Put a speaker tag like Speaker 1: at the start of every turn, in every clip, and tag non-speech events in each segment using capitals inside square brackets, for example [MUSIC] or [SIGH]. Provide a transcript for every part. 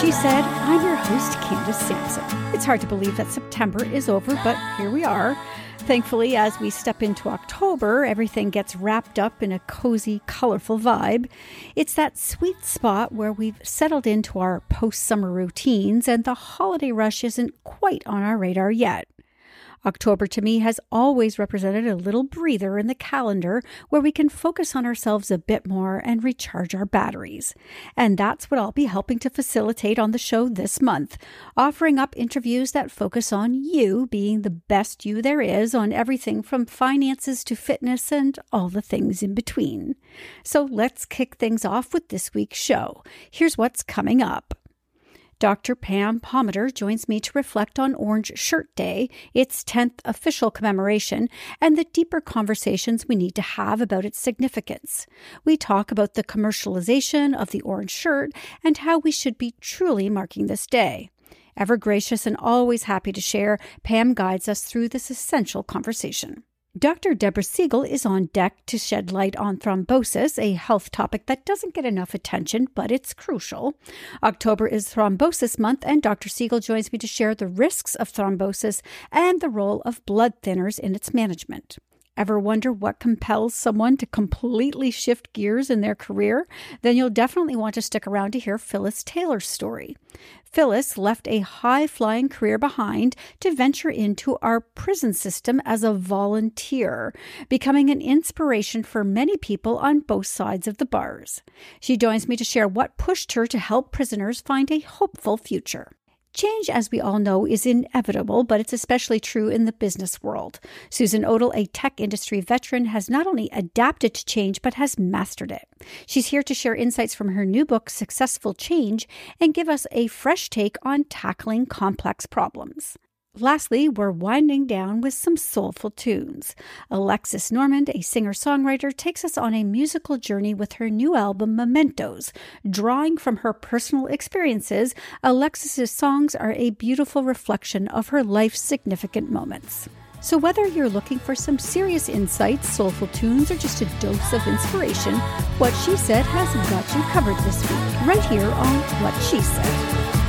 Speaker 1: She Said. I'm your host, Candace Sampson. It's hard to believe that September is over, but here we are. Thankfully, as we step into October, everything gets wrapped up in a cozy, colorful vibe. It's that sweet spot where we've settled into our post summer routines and the holiday rush isn't quite on our radar yet. October to me has always represented a little breather in the calendar where we can focus on ourselves a bit more and recharge our batteries. And that's what I'll be helping to facilitate on the show this month, offering up interviews that focus on you being the best you there is on everything from finances to fitness and all the things in between. So let's kick things off with this week's show. Here's what's coming up. Dr. Pam Palmater joins me to reflect on Orange Shirt Day, its 10th official commemoration, and the deeper conversations we need to have about its significance. We talk about the commercialization of the orange shirt and how we should be truly marking this day. Ever gracious and always happy to share, Pam guides us through this essential conversation. Dr. Deborah Siegal is on deck to shed light on thrombosis, a health topic that doesn't get enough attention, but it's crucial. October is Thrombosis Month, and Dr. Siegal joins me to share the risks of thrombosis and the role of blood thinners in its management. Ever wonder what compels someone to completely shift gears in their career? Then you'll definitely want to stick around to hear Phyllis Taylor's story. Phyllis left a high flying career behind to venture into our prison system as a volunteer, becoming an inspiration for many people on both sides of the bars. She joins me to share what pushed her to help prisoners find a hopeful future. Change, as we all know, is inevitable, but it's especially true in the business world. Susan Odle, a tech industry veteran, has not only adapted to change, but has mastered it. She's here to share insights from her new book, Successful Change, and give us a fresh take on tackling complex problems. Lastly, we're winding down with some soulful tunes. Alexis Normand, a singer songwriter, takes us on a musical journey with her new album, Mementos. Drawing from her personal experiences, Alexis's songs are a beautiful reflection of her life's significant moments. So, whether you're looking for some serious insights, soulful tunes, or just a dose of inspiration, What She Said has got you covered this week, right here on What She Said.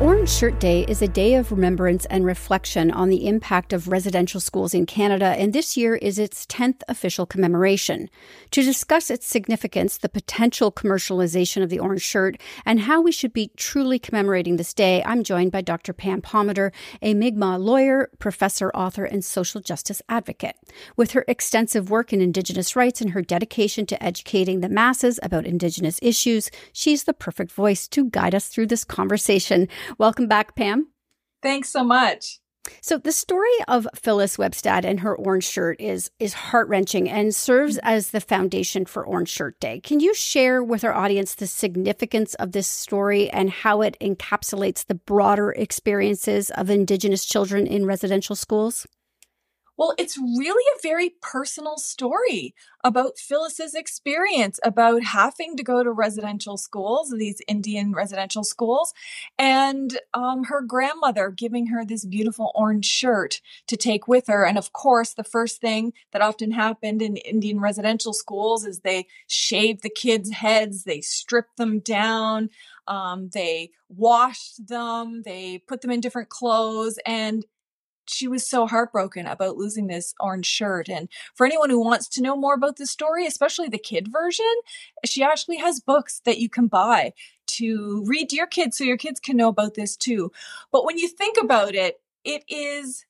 Speaker 1: Orange Shirt Day is a day of remembrance and reflection on the impact of residential schools in Canada, and this year is its 10th official commemoration. To discuss its significance, the potential commercialization of the orange shirt, and how we should be truly commemorating this day, I'm joined by Dr. Pam Palmater, a Mi'kmaq lawyer, professor, author, and social justice advocate. With her extensive work in Indigenous rights and her dedication to educating the masses about Indigenous issues, she's the perfect voice to guide us through this conversation. Welcome back, Pam.
Speaker 2: Thanks so much.
Speaker 1: So the story of Phyllis Webstad and her orange shirt is is heart-wrenching and serves mm-hmm. as the foundation for Orange Shirt Day. Can you share with our audience the significance of this story and how it encapsulates the broader experiences of indigenous children in residential schools?
Speaker 2: Well, it's really a very personal story about Phyllis's experience about having to go to residential schools, these Indian residential schools, and um, her grandmother giving her this beautiful orange shirt to take with her. And of course, the first thing that often happened in Indian residential schools is they shaved the kids' heads, they stripped them down. Um, they washed them, they put them in different clothes, and she was so heartbroken about losing this orange shirt. And for anyone who wants to know more about the story, especially the kid version, she actually has books that you can buy to read to your kids so your kids can know about this too. But when you think about it, it is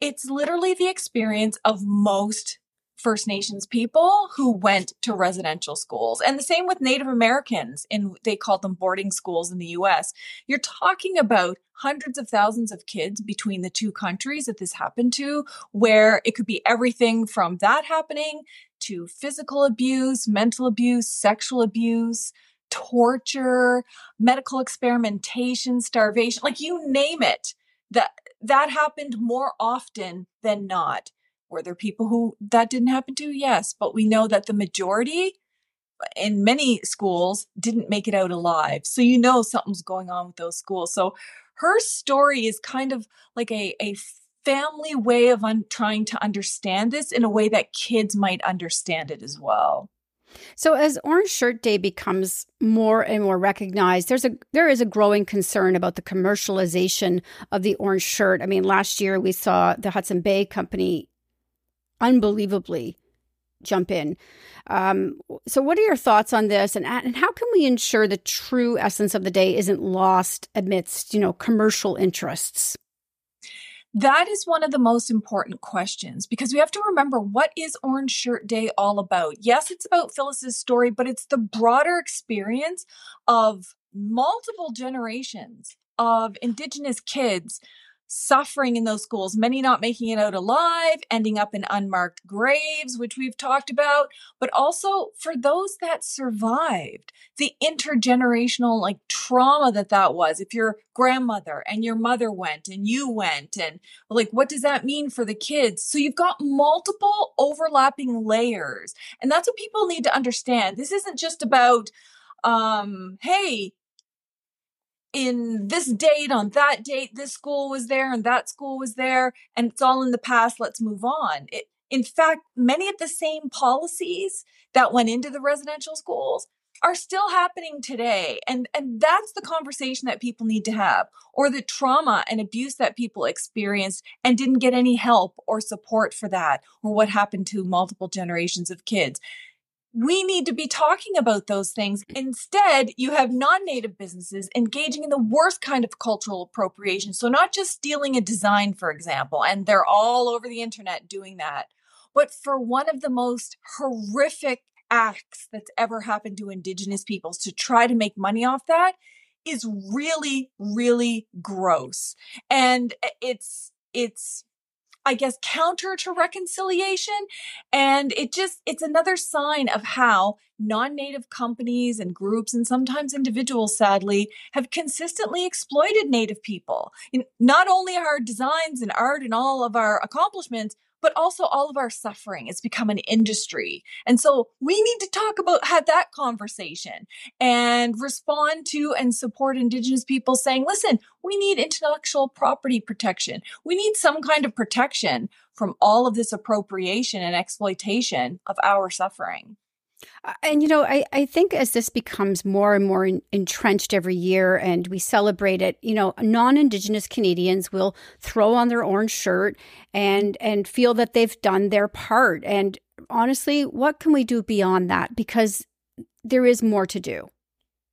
Speaker 2: it's literally the experience of most First Nations people who went to residential schools. And the same with Native Americans in they called them boarding schools in the US. You're talking about hundreds of thousands of kids between the two countries that this happened to, where it could be everything from that happening to physical abuse, mental abuse, sexual abuse, torture, medical experimentation, starvation, like you name it. That that happened more often than not. Were there people who that didn't happen to? Yes, but we know that the majority in many schools didn't make it out alive. So you know something's going on with those schools. So her story is kind of like a, a family way of un- trying to understand this in a way that kids might understand it as well.
Speaker 1: So as Orange Shirt Day becomes more and more recognized, there's a there is a growing concern about the commercialization of the orange shirt. I mean, last year we saw the Hudson Bay Company unbelievably jump in. Um, so, what are your thoughts on this, and, and how can we ensure the true essence of the day isn't lost amidst you know commercial interests?
Speaker 2: That is one of the most important questions because we have to remember what is Orange Shirt Day all about? Yes, it's about Phyllis's story, but it's the broader experience of multiple generations of Indigenous kids suffering in those schools, many not making it out alive, ending up in unmarked graves, which we've talked about, but also for those that survived, the intergenerational like trauma that that was. If your grandmother and your mother went and you went, and like, what does that mean for the kids? So you've got multiple overlapping layers. And that's what people need to understand. This isn't just about, um, hey, in this date on that date this school was there and that school was there and it's all in the past let's move on. It, in fact many of the same policies that went into the residential schools are still happening today and and that's the conversation that people need to have or the trauma and abuse that people experienced and didn't get any help or support for that or what happened to multiple generations of kids we need to be talking about those things. Instead, you have non native businesses engaging in the worst kind of cultural appropriation. So, not just stealing a design, for example, and they're all over the internet doing that, but for one of the most horrific acts that's ever happened to Indigenous peoples to try to make money off that is really, really gross. And eh, it's, it's, I guess, counter to reconciliation. And it just, it's another sign of how non native companies and groups, and sometimes individuals, sadly, have consistently exploited native people. Not only our designs and art and all of our accomplishments, but also all of our suffering. It's become an industry. And so we need to talk about, have that conversation and respond to and support Indigenous people saying, listen, we need intellectual property protection. We need some kind of protection from all of this appropriation and exploitation of our suffering.
Speaker 1: Uh, and you know, I, I think as this becomes more and more in, entrenched every year and we celebrate it, you know, non-indigenous Canadians will throw on their orange shirt and and feel that they've done their part. And honestly, what can we do beyond that? Because there is more to do.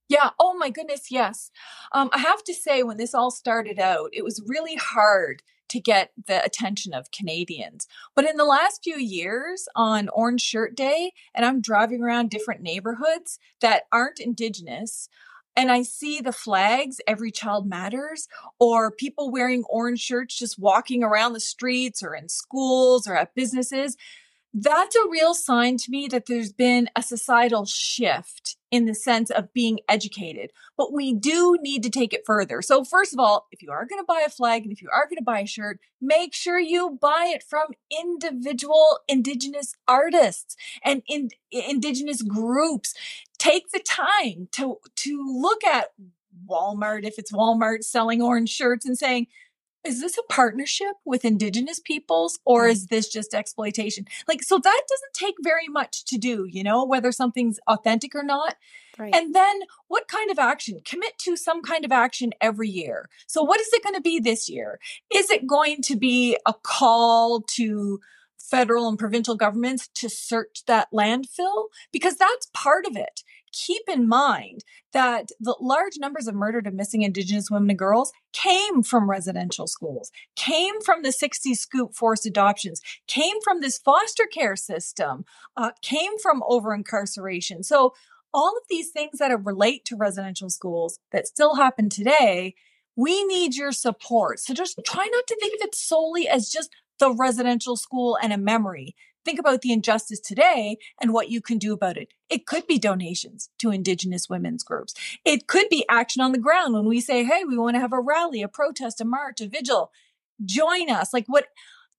Speaker 2: Yeah. Oh my goodness. Yes. Um, I have to say, when this all started out, it was really hard to get the attention of Canadians. But in the last few years on Orange Shirt Day, and I'm driving around different neighborhoods that aren't Indigenous, and I see the flags, Every Child Matters, or people wearing orange shirts just walking around the streets or in schools or at businesses that's a real sign to me that there's been a societal shift in the sense of being educated. But we do need to take it further. So, first of all, if you are going to buy a flag and if you are going to buy a shirt, make sure you buy it from individual Indigenous artists and in, Indigenous groups. Take the time to, to look at Walmart, if it's Walmart selling orange shirts and saying, is this a partnership with indigenous peoples or mm. is this just exploitation? Like so that doesn't take very much to do you know whether something's authentic or not. Right. and then what kind of action? Commit to some kind of action every year. So what is it going to be this year? Is it going to be a call to federal and provincial governments to search that landfill? Because that's part of it keep in mind that the large numbers of murdered and missing Indigenous women and girls came from residential schools, came from the 60 scoop forced adoptions, came from this foster care system, uh, came from over incarceration. So, all of these things that relate to residential schools that still happen today, we need your support. So, just try not to think of it solely as just the residential school and a memory think about the injustice today and what you can do about it. It could be donations to Indigenous women's groups. It could be action on the ground when we say, hey, we want to have a rally, a protest, a march, a vigil. Join us. Like what,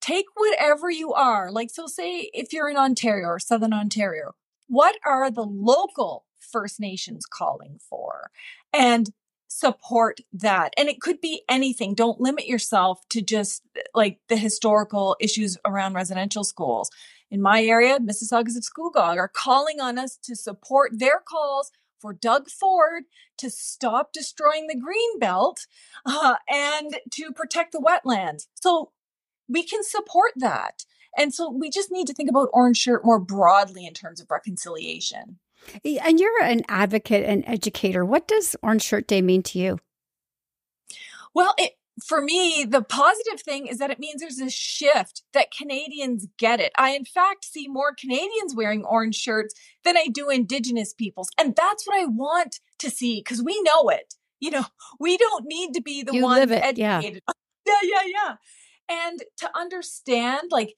Speaker 2: take whatever you are. Like, so say if you're in Ontario or Southern Ontario, what are the local First Nations calling for? And support that. And it could be anything. Don't limit yourself to just like the historical issues around residential schools. In my area, Mississaugas of Scugog are calling on us to support their calls for Doug Ford to stop destroying the green belt uh, and to protect the wetlands. So we can support that. And so we just need to think about Orange Shirt more broadly in terms of reconciliation.
Speaker 1: And you're an advocate and educator. What does Orange Shirt Day mean to you?
Speaker 2: Well, it, for me, the positive thing is that it means there's a shift that Canadians get it. I, in fact, see more Canadians wearing orange shirts than I do Indigenous peoples. And that's what I want to see because we know it. You know, [LAUGHS] we don't need to be the
Speaker 1: you
Speaker 2: ones
Speaker 1: educated.
Speaker 2: Yeah. [LAUGHS] yeah, yeah, yeah. And to understand, like,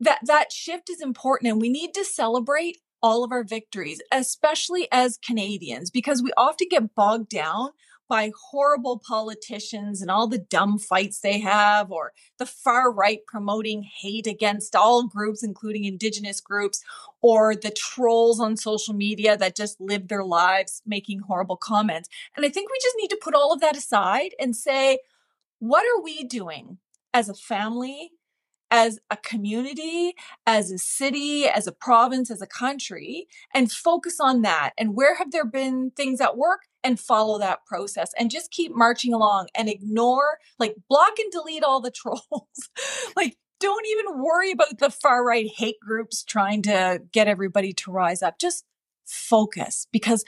Speaker 2: that that shift is important and we need to celebrate all of our victories especially as Canadians because we often get bogged down by horrible politicians and all the dumb fights they have, or the far right promoting hate against all groups, including Indigenous groups, or the trolls on social media that just live their lives making horrible comments. And I think we just need to put all of that aside and say, what are we doing as a family, as a community, as a city, as a province, as a country, and focus on that. And where have there been things that work? And follow that process and just keep marching along and ignore, like, block and delete all the [LAUGHS] trolls. like, don't even worry about the far right hate groups trying to get everybody to rise up. Just focus because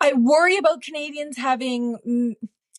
Speaker 2: I worry about Canadians having mm,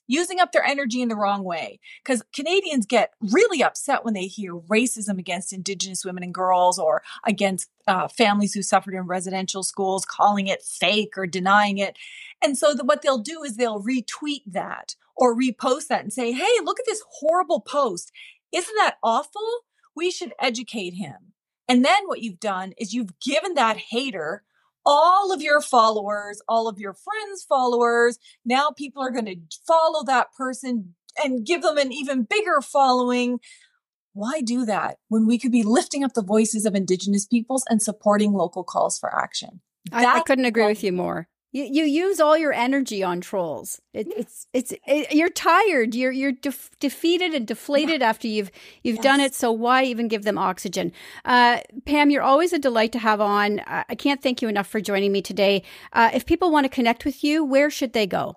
Speaker 2: using up their energy in the wrong way. Because Canadians get really upset when they hear racism against Indigenous women and girls or against uh, families who suffered in residential schools, calling it fake or denying it. And so the, what they'll do is they'll retweet that or repost that and say, hey, look at this horrible post. Isn't that awful? We should educate him. And then what you've done is you've given that hater all of your followers, all of your friends' followers. Now people are going to follow that person and give them an even bigger following. Why do that when we could be lifting up the voices of Indigenous peoples and supporting local calls for action?
Speaker 1: I, I, couldn't agree with you more. You, you use all your energy on trolls. It, it's it's it, you're tired. You're you're def- defeated and deflated yeah. after you've you've yes. done it. So why even give them oxygen? Uh, Pam, you're always a delight to have on. I can't thank you enough for joining me today. Uh, if people want to connect with you, where should they go?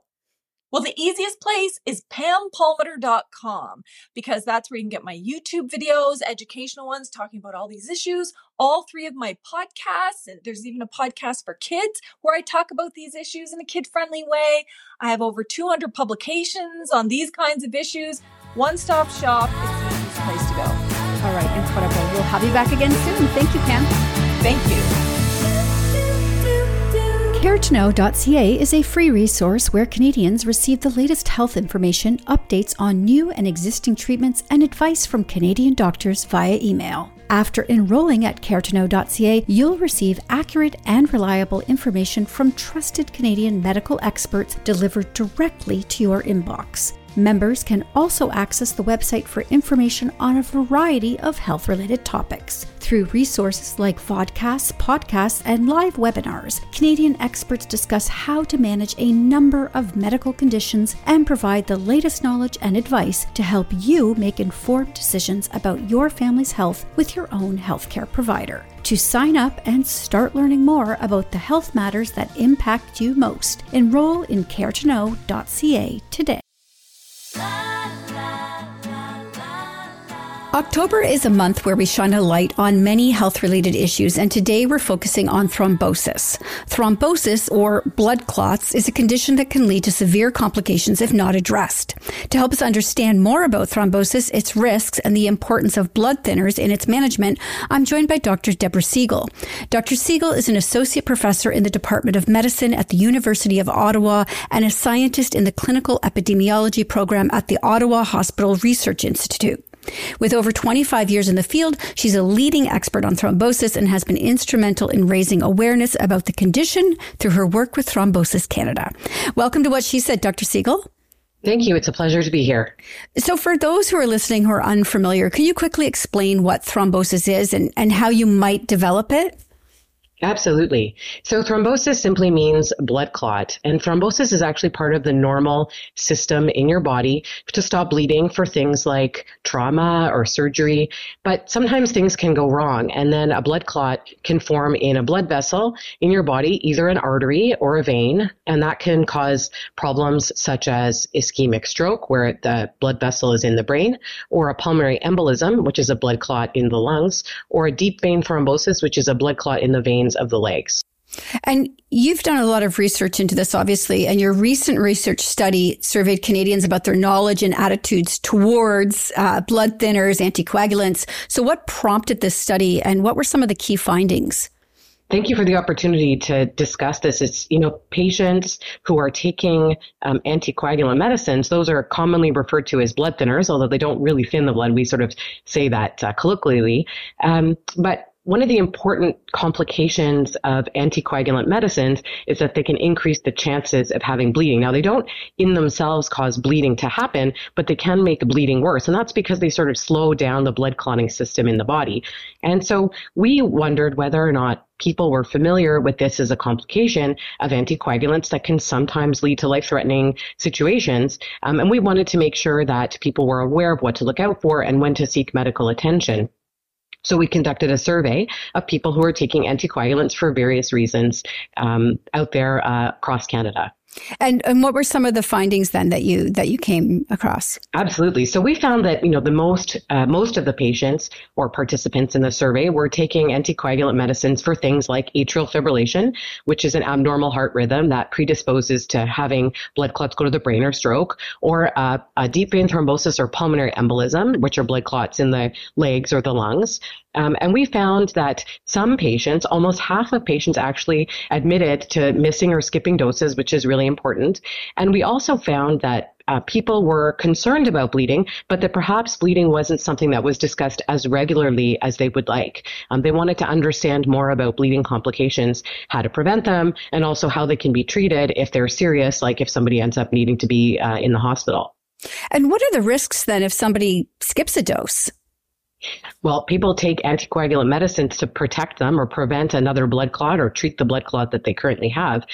Speaker 2: Well, the easiest place is pampalmater.com because that's where you can get my YouTube videos, educational ones talking about all these issues, all three of my podcasts, and there's even a podcast for kids where I talk about these issues in a kid friendly way. I have over 200 publications on these kinds of issues. One stop shop, it's the easiest place to go.
Speaker 1: All right, incredible. We'll have you back again soon. Thank you, Pam.
Speaker 2: Thank you.
Speaker 1: CareToKnow.ca is a free resource where Canadians receive the latest health information, updates on new and existing treatments, and advice from Canadian doctors via email. After enrolling at CareToKnow.ca, you'll receive accurate and reliable information from trusted Canadian medical experts delivered directly to your inbox. Members can also access the website for information on a variety of health related topics. Through resources like vodcasts, podcasts, and live webinars, Canadian experts discuss how to manage a number of medical conditions and provide the latest knowledge and advice to help you make informed decisions about your family's health with your own healthcare provider. To sign up and start learning more about the health matters that impact you most, enroll in caretoknow.ca today. Love. October is a month where we shine a light on many health related issues, and today we're focusing on thrombosis. Thrombosis, or blood clots, is a condition that can lead to severe complications if not addressed. To help us understand more about thrombosis, its risks, and the importance of blood thinners in its management, I'm joined by Dr. Deborah Siegal. Dr. Siegal is an associate professor in the Department of Medicine at the University of Ottawa and a scientist in the clinical epidemiology program at the Ottawa Hospital Research Institute. With over 25 years in the field, she's a leading expert on thrombosis and has been instrumental in raising awareness about the condition through her work with Thrombosis Canada. Welcome to What She Said, Dr. Siegal.
Speaker 3: Thank you. It's a pleasure to be here.
Speaker 1: So, for those who are listening who are unfamiliar, can you quickly explain what thrombosis is and, and how you might develop it?
Speaker 3: Absolutely. So thrombosis simply means blood clot, and thrombosis is actually part of the normal system in your body to stop bleeding for things like trauma or surgery. But sometimes things can go wrong, and then a blood clot can form in a blood vessel in your body, either an artery or a vein, and that can cause problems such as ischemic stroke, where the blood vessel is in the brain, or a pulmonary embolism, which is a blood clot in the lungs, or a deep vein thrombosis, which is a blood clot in the of the lakes.
Speaker 1: And you've done a lot of research into this, obviously, and your recent research study surveyed Canadians about their knowledge and attitudes towards uh, blood thinners, anticoagulants. So, what prompted this study, and what were some of the key findings?
Speaker 3: Thank you for the opportunity to discuss this. It's, you know, patients who are taking um, anticoagulant medicines, those are commonly referred to as blood thinners, although they don't really thin the blood. We sort of say that uh, colloquially. Um, but one of the important complications of anticoagulant medicines is that they can increase the chances of having bleeding. Now, they don't in themselves cause bleeding to happen, but they can make bleeding worse. And that's because they sort of slow down the blood clotting system in the body. And so we wondered whether or not people were familiar with this as a complication of anticoagulants that can sometimes lead to life threatening situations. Um, and we wanted to make sure that people were aware of what to look out for and when to seek medical attention. So we conducted a survey of people who are taking anticoagulants for various reasons um, out there uh, across Canada.
Speaker 1: And and what were some of the findings then that you that you came across?
Speaker 3: Absolutely. So we found that you know the most uh, most of the patients or participants in the survey were taking anticoagulant medicines for things like atrial fibrillation, which is an abnormal heart rhythm that predisposes to having blood clots go to the brain or stroke, or uh, a deep vein thrombosis or pulmonary embolism, which are blood clots in the legs or the lungs. Um, and we found that some patients, almost half of patients actually admitted to missing or skipping doses, which is really important. And we also found that uh, people were concerned about bleeding, but that perhaps bleeding wasn't something that was discussed as regularly as they would like. Um, they wanted to understand more about bleeding complications, how to prevent them, and also how they can be treated if they're serious, like if somebody ends up needing to be uh, in the hospital.
Speaker 1: And what are the risks then if somebody skips a dose?
Speaker 3: Well, people take anticoagulant medicines to protect them or prevent another blood clot or treat the blood clot that they currently have.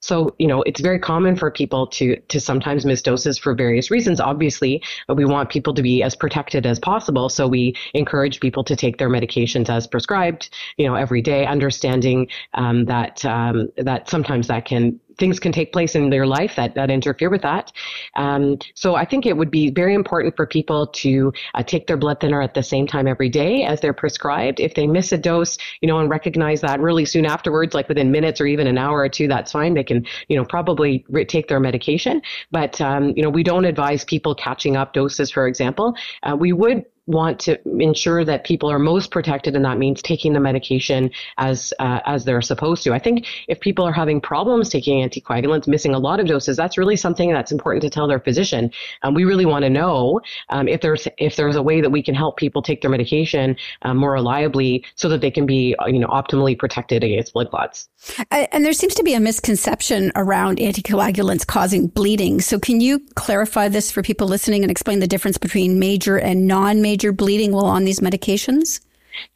Speaker 3: So, you know, it's very common for people to to sometimes miss doses for various reasons. Obviously, we want people to be as protected as possible. So we encourage people to take their medications as prescribed, you know, every day, understanding um, that um, that sometimes that can things can take place in their life that, that interfere with that. Um, so I think it would be very important for people to uh, take their blood thinner at the same time every day as they're prescribed. If they miss a dose, you know, and recognize that really soon afterwards, like within minutes or even an hour or two, that's fine. They can, you know, probably re- take their medication. But, um, you know, we don't advise people catching up doses, for example. Uh, we would want to ensure that people are most protected, and that means taking the medication as uh, as they're supposed to. I think if people are having problems taking anticoagulants, missing a lot of doses, that's really something that's important to tell their physician. Um, we really want to know um, if there's if there's a way that we can help people take their medication um, more reliably, so that they can be you know optimally protected against blood clots.
Speaker 1: And there seems to be a misconception around anticoagulants causing bleeding. So can you clarify this for people listening and explain the difference between major and non-major? Major bleeding while on these medications?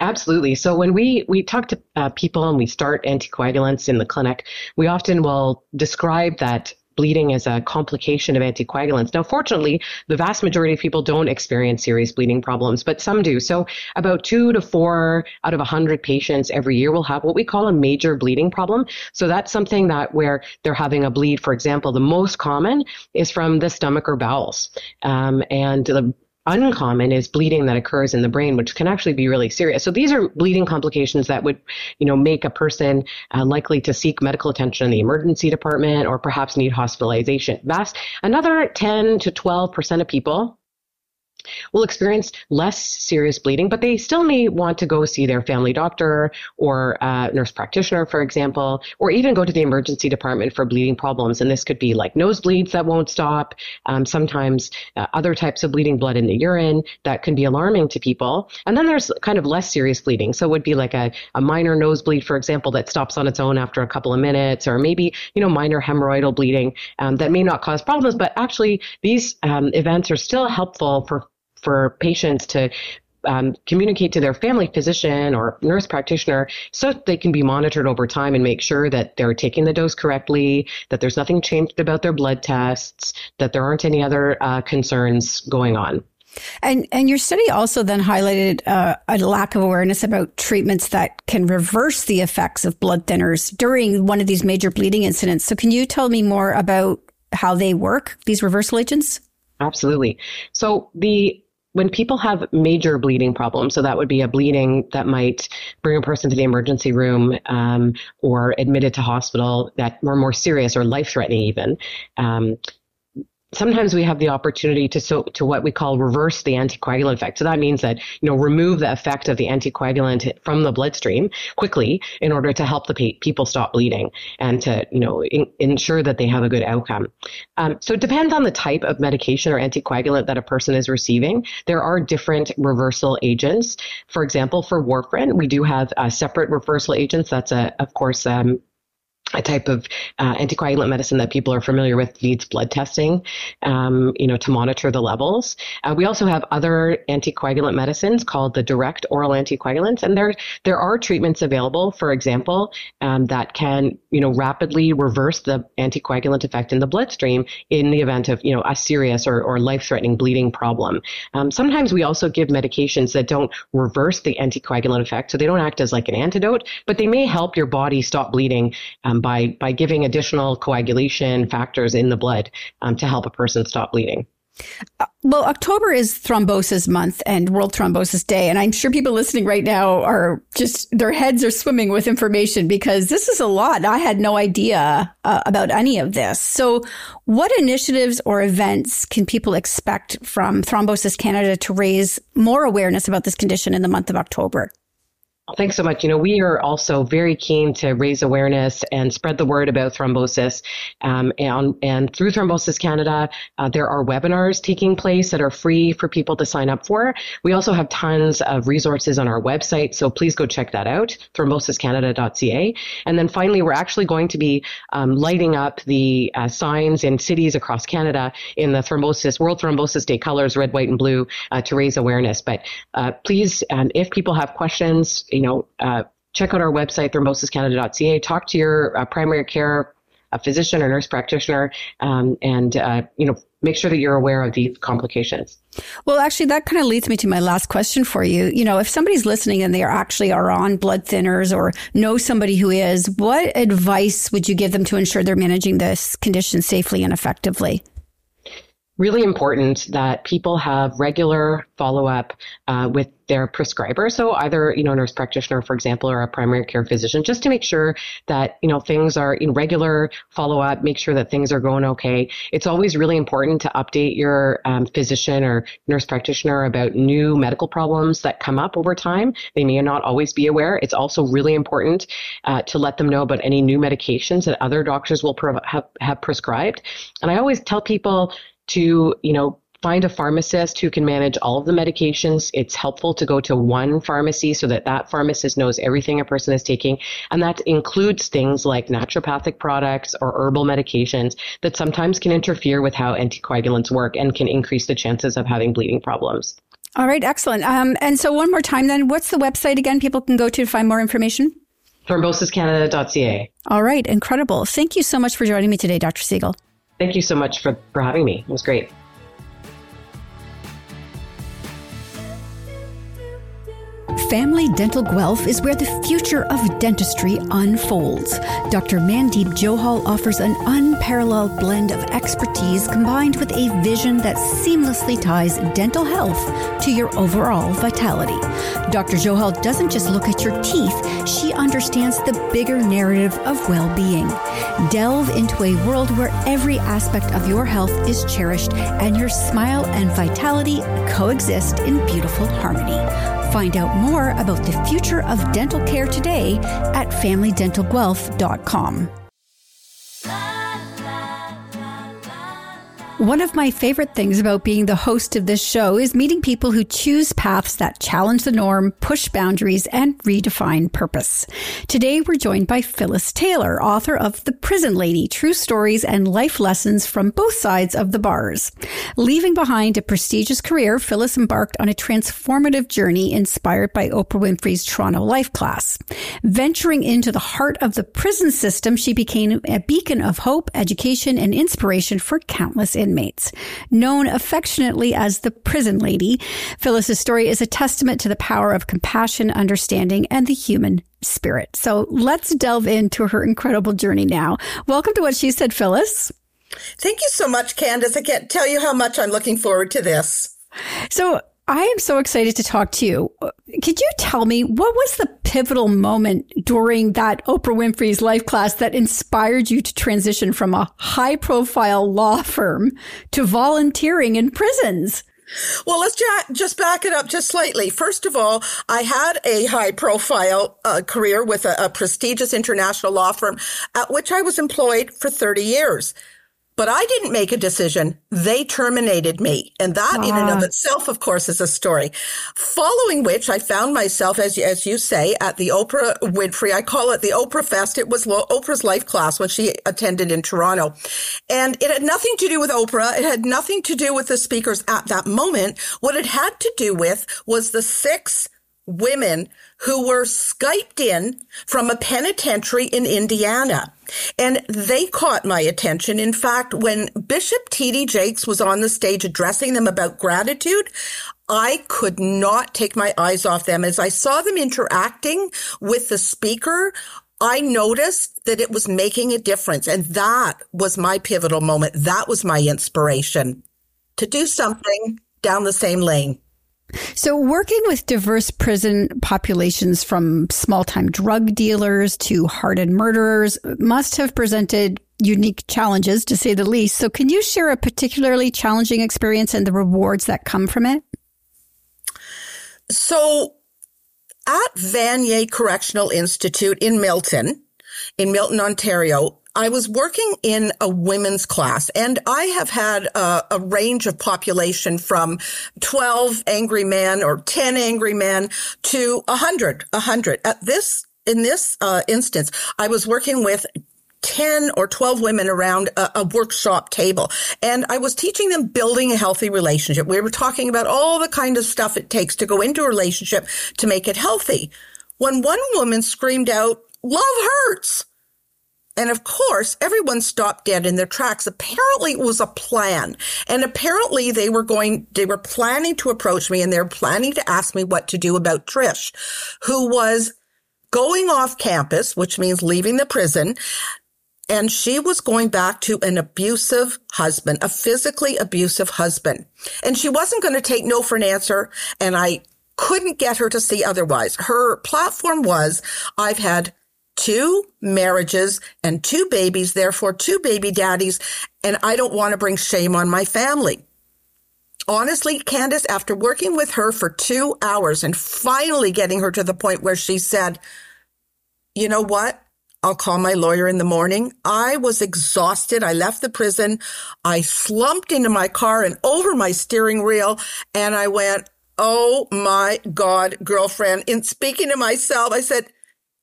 Speaker 3: Absolutely. So when we we talk to uh, people and we start anticoagulants in the clinic, we often will describe that bleeding as a complication of anticoagulants. Now, fortunately, the vast majority of people don't experience serious bleeding problems, but some do. So, about two to four out of a 100 patients every year will have what we call a major bleeding problem. So, that's something that where they're having a bleed, for example, the most common is from the stomach or bowels. Um, and the uncommon is bleeding that occurs in the brain, which can actually be really serious. So these are bleeding complications that would, you know, make a person uh, likely to seek medical attention in the emergency department or perhaps need hospitalization. Vast another 10 to 12 percent of people will experience less serious bleeding, but they still may want to go see their family doctor or uh, nurse practitioner, for example, or even go to the emergency department for bleeding problems. And this could be like nosebleeds that won't stop, um, sometimes uh, other types of bleeding blood in the urine that can be alarming to people. And then there's kind of less serious bleeding. So it would be like a, a minor nosebleed, for example, that stops on its own after a couple of minutes, or maybe, you know, minor hemorrhoidal bleeding um, that may not cause problems, but actually these um, events are still helpful for for patients to um, communicate to their family physician or nurse practitioner so they can be monitored over time and make sure that they're taking the dose correctly, that there's nothing changed about their blood tests, that there aren't any other uh, concerns going on.
Speaker 1: And and your study also then highlighted uh, a lack of awareness about treatments that can reverse the effects of blood thinners during one of these major bleeding incidents. So can you tell me more about how they work, these reversal agents?
Speaker 3: Absolutely. So the when people have major bleeding problems, so that would be a bleeding that might bring a person to the emergency room um, or admitted to hospital that are more serious or life threatening, even. Um, sometimes we have the opportunity to so to what we call reverse the anticoagulant effect. So that means that you know remove the effect of the anticoagulant from the bloodstream quickly in order to help the pa- people stop bleeding and to you know in, ensure that they have a good outcome. Um, so it depends on the type of medication or anticoagulant that a person is receiving. There are different reversal agents. For example, for warfarin, we do have uh, separate reversal agents. That's a of course um, a type of uh, anticoagulant medicine that people are familiar with needs blood testing, um, you know, to monitor the levels. Uh, we also have other anticoagulant medicines called the direct oral anticoagulants, and there there are treatments available, for example, um, that can you know rapidly reverse the anticoagulant effect in the bloodstream in the event of you know a serious or, or life threatening bleeding problem. Um, sometimes we also give medications that don't reverse the anticoagulant effect, so they don't act as like an antidote, but they may help your body stop bleeding. Um, by by giving additional coagulation factors in the blood um, to help a person stop bleeding.
Speaker 1: Uh, well, October is thrombosis month and World Thrombosis Day. And I'm sure people listening right now are just, their heads are swimming with information because this is a lot. I had no idea uh, about any of this. So, what initiatives or events can people expect from Thrombosis Canada to raise more awareness about this condition in the month of October?
Speaker 3: Thanks so much. You know, we are also very keen to raise awareness and spread the word about thrombosis. Um, and, and through Thrombosis Canada, uh, there are webinars taking place that are free for people to sign up for. We also have tons of resources on our website, so please go check that out, thrombosiscanada.ca. And then finally, we're actually going to be um, lighting up the uh, signs in cities across Canada in the thrombosis World Thrombosis Day colors, red, white, and blue, uh, to raise awareness. But uh, please, um, if people have questions, you know, uh, check out our website, thrombosiscanada.ca. Talk to your uh, primary care a physician or nurse practitioner, um, and uh, you know, make sure that you're aware of these complications.
Speaker 1: Well, actually, that kind of leads me to my last question for you. You know, if somebody's listening and they are actually are on blood thinners or know somebody who is, what advice would you give them to ensure they're managing this condition safely and effectively?
Speaker 3: Really important that people have regular follow up uh, with their prescriber. So either, you know, a nurse practitioner, for example, or a primary care physician, just to make sure that, you know, things are in regular follow up, make sure that things are going okay. It's always really important to update your um, physician or nurse practitioner about new medical problems that come up over time. They may not always be aware. It's also really important uh, to let them know about any new medications that other doctors will have, have prescribed. And I always tell people, to, you know, find a pharmacist who can manage all of the medications. It's helpful to go to one pharmacy so that that pharmacist knows everything a person is taking. And that includes things like naturopathic products or herbal medications that sometimes can interfere with how anticoagulants work and can increase the chances of having bleeding problems.
Speaker 1: All right, excellent. Um, and so, one more time, then, what's the website again? People can go to find more information.
Speaker 3: Thrombosis.canada.ca.
Speaker 1: All right, incredible. Thank you so much for joining me today, Dr. Siegal.
Speaker 3: Thank you so much for, for having me. It was great.
Speaker 1: Family Dental Guelph is where the future of dentistry unfolds. Dr. Mandeep Johal offers an unparalleled blend of expertise combined with a vision that seamlessly ties dental health to your overall vitality. Dr. Johal doesn't just look at your teeth, she understands the bigger narrative of well being. Delve into a world where every aspect of your health is cherished and your smile and vitality coexist in beautiful harmony. Find out more about the future of dental care today at familydentalguelph.com. One of my favorite things about being the host of this show is meeting people who choose paths that challenge the norm, push boundaries, and redefine purpose. Today, we're joined by Phyllis Taylor, author of The Prison Lady True Stories and Life Lessons from Both Sides of the Bars. Leaving behind a prestigious career, Phyllis embarked on a transformative journey inspired by Oprah Winfrey's Toronto Life class. Venturing into the heart of the prison system, she became a beacon of hope, education, and inspiration for countless inmates. Known affectionately as the prison lady, Phyllis's story is a testament to the power of compassion, understanding, and the human spirit. So let's delve into her incredible journey now. Welcome to What She Said, Phyllis.
Speaker 4: Thank you so much, Candace. I can't tell you how much I'm looking forward to this.
Speaker 1: So I am so excited to talk to you. Could you tell me what was the pivotal moment during that Oprah Winfrey's life class that inspired you to transition from a high profile law firm to volunteering in prisons?
Speaker 4: Well, let's just back it up just slightly. First of all, I had a high profile uh, career with a, a prestigious international law firm at which I was employed for 30 years. But I didn't make a decision. They terminated me. And that in and of ah. itself, of course, is a story. Following which I found myself, as, as you say, at the Oprah Winfrey. I call it the Oprah Fest. It was Oprah's life class when she attended in Toronto. And it had nothing to do with Oprah. It had nothing to do with the speakers at that moment. What it had to do with was the six women who were Skyped in from a penitentiary in Indiana. And they caught my attention. In fact, when Bishop T.D. Jakes was on the stage addressing them about gratitude, I could not take my eyes off them. As I saw them interacting with the speaker, I noticed that it was making a difference. And that was my pivotal moment. That was my inspiration to do something down the same lane.
Speaker 1: So, working with diverse prison populations from small time drug dealers to hardened murderers must have presented unique challenges, to say the least. So, can you share a particularly challenging experience and the rewards that come from it?
Speaker 4: So, at Vanier Correctional Institute in Milton, in Milton, Ontario, I was working in a women's class and I have had a, a, range of population from 12 angry men or 10 angry men to 100, 100. At this, in this uh, instance, I was working with 10 or 12 women around a, a, workshop table. And I was teaching them building a healthy relationship. We were talking about all the kind of stuff it takes to go into a relationship to make it healthy. When one woman screamed out, love hurts. And of course, everyone stopped dead in their tracks. Apparently it was a plan. And apparently they were going, they were planning to approach me and they were planning to ask me what to do about Trish, who was going off campus, which means leaving the prison. And she was going back to an abusive husband, a physically abusive husband. And she wasn't going to take no for an answer. And I couldn't get her to see otherwise. Her platform was, I've had two marriages and two babies, therefore two baby daddies, and I don't want to bring shame on my family. Honestly, Candace, after working with her for two hours and finally getting her to the point where she said, you know what? I'll call my lawyer in the morning. I was exhausted. I left the prison. I slumped into my car and over my steering wheel and I went, Oh my God, girlfriend. In speaking to myself, I said,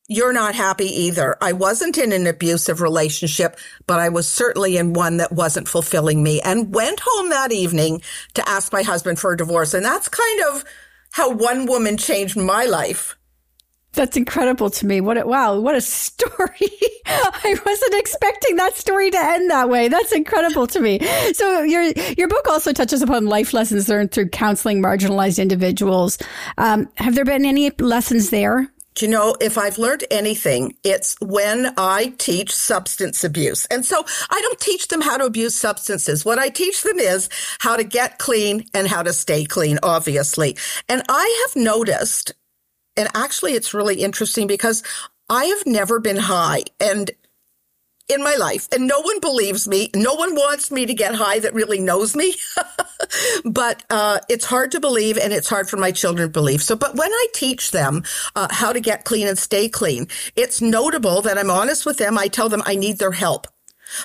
Speaker 4: you're not happy either. I wasn't in an abusive relationship, but I was certainly in one that wasn't fulfilling me and went home that evening to ask my husband for a divorce. And that's kind of how one woman changed my life.
Speaker 1: That's incredible to me. What a, wow, what a story. [LAUGHS] I wasn't expecting that story to end that way. That's incredible to me. So your your book also touches upon life lessons learned through counseling marginalized individuals. Um, have there been any lessons there?
Speaker 4: Do you know, if I've learned anything, it's when I teach substance abuse. And so I don't teach them how to abuse substances. What I teach them is how to get clean and how to stay clean, obviously. And I have noticed, and actually it's really interesting because I have never been high. And in my life and no one believes me. No one wants me to get high that really knows me. [LAUGHS] but uh, it's hard to believe and it's hard for my children to believe. So, but when I teach them uh, how to get clean and stay clean, it's notable that I'm honest with them. I tell them I need their help.